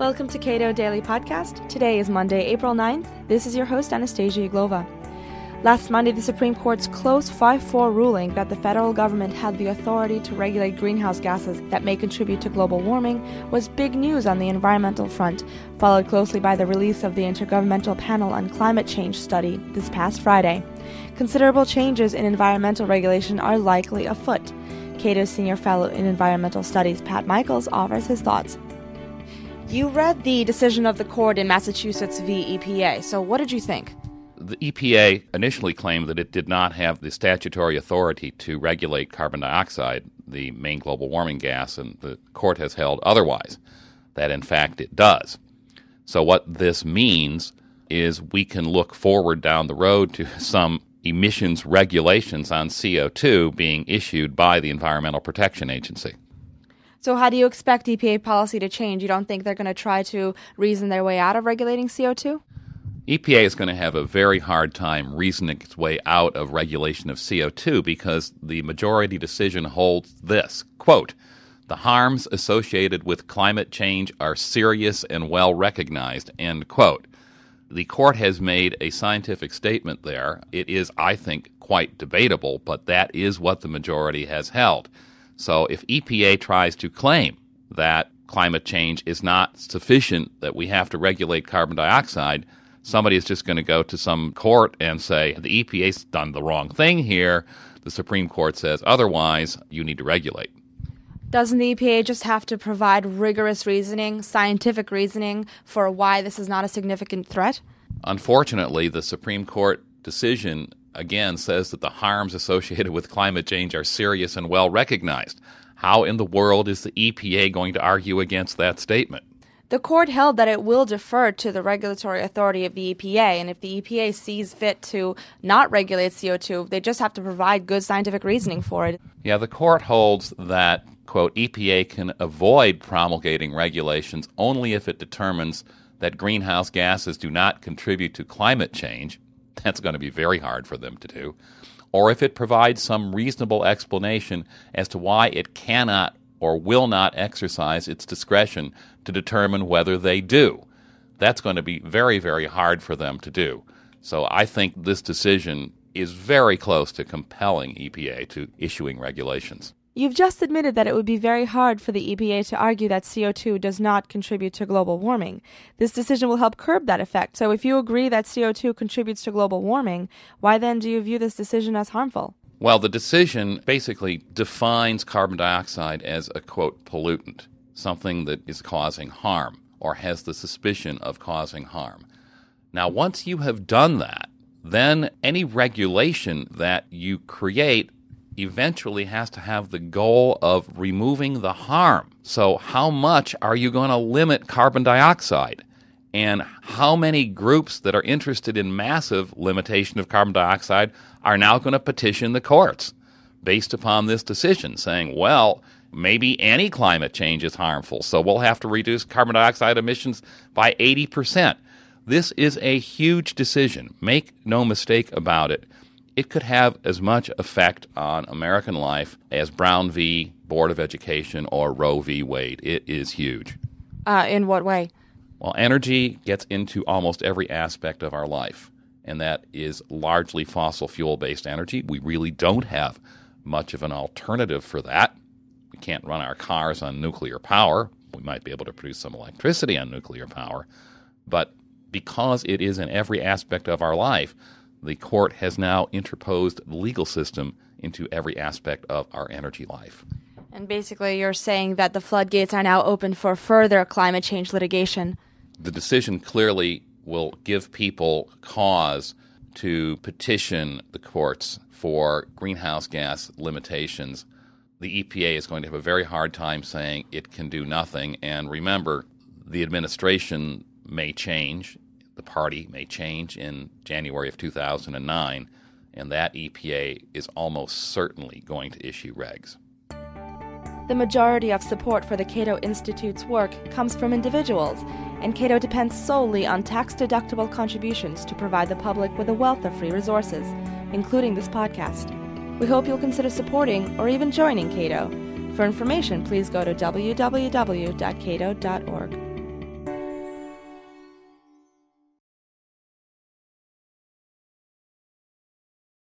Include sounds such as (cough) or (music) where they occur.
Welcome to Cato Daily Podcast. Today is Monday, April 9th. This is your host, Anastasia Uglova. Last Monday, the Supreme Court's close 5 4 ruling that the federal government had the authority to regulate greenhouse gases that may contribute to global warming was big news on the environmental front, followed closely by the release of the Intergovernmental Panel on Climate Change study this past Friday. Considerable changes in environmental regulation are likely afoot. Cato's senior fellow in environmental studies, Pat Michaels, offers his thoughts. You read the decision of the court in Massachusetts v. EPA, so what did you think? The EPA initially claimed that it did not have the statutory authority to regulate carbon dioxide, the main global warming gas, and the court has held otherwise, that in fact it does. So, what this means is we can look forward down the road to (laughs) some emissions regulations on CO2 being issued by the Environmental Protection Agency. So, how do you expect EPA policy to change? You don't think they're going to try to reason their way out of regulating CO2? EPA is going to have a very hard time reasoning its way out of regulation of CO2 because the majority decision holds this quote, the harms associated with climate change are serious and well recognized, end quote. The court has made a scientific statement there. It is, I think, quite debatable, but that is what the majority has held. So if EPA tries to claim that climate change is not sufficient, that we have to regulate carbon dioxide, somebody is just going to go to some court and say, the EPA's done the wrong thing here. The Supreme Court says otherwise, you need to regulate. Doesn't the EPA just have to provide rigorous reasoning, scientific reasoning, for why this is not a significant threat? Unfortunately, the Supreme Court decision again says that the harms associated with climate change are serious and well recognized. How in the world is the EPA going to argue against that statement? The court held that it will defer to the regulatory authority of the EPA, and if the EPA sees fit to not regulate CO2, they just have to provide good scientific reasoning for it. Yeah, the court holds that, quote, EPA can avoid promulgating regulations only if it determines that greenhouse gases do not contribute to climate change (laughs) that's going to be very hard for them to do, or if it provides some reasonable explanation as to why it cannot or will not exercise its discretion to determine whether they do. That's going to be very, very hard for them to do. So I think this decision is very close to compelling EPA to issuing regulations. You've just admitted that it would be very hard for the EPA to argue that CO2 does not contribute to global warming. This decision will help curb that effect. So, if you agree that CO2 contributes to global warming, why then do you view this decision as harmful? Well, the decision basically defines carbon dioxide as a quote pollutant, something that is causing harm or has the suspicion of causing harm. Now, once you have done that, then any regulation that you create eventually has to have the goal of removing the harm. So, how much are you going to limit carbon dioxide? And how many groups that are interested in massive limitation of carbon dioxide are now going to petition the courts based upon this decision, saying, well, maybe any climate change is harmful, so we'll have to reduce carbon dioxide emissions by 80%. This is a huge decision. Make no mistake about it it could have as much effect on American life as Brown v. Board of Education or Roe v. Wade. It is huge. Uh, in what way? Well, energy gets into almost every aspect of our life, and that is largely fossil fuel based energy. We really don't have much of an alternative for that. We can't run our cars on nuclear power. We might be able to produce some electricity on nuclear power, but because it is in every aspect of our life, the court has now interposed the legal system into every aspect of our energy life. And basically, you're saying that the floodgates are now open for further climate change litigation. The decision clearly will give people cause to petition the courts for greenhouse gas limitations. The EPA is going to have a very hard time saying it can do nothing. And remember, the administration may change the party may change in January of 2009, and that EPA is almost certainly going to issue regs. The majority of support for the Cato Institute's work comes from individuals, and Cato depends solely on tax deductible contributions to provide the public with a wealth of free resources, including this podcast. We hope you'll consider supporting or even joining Cato. For information, please go to www.cato.org.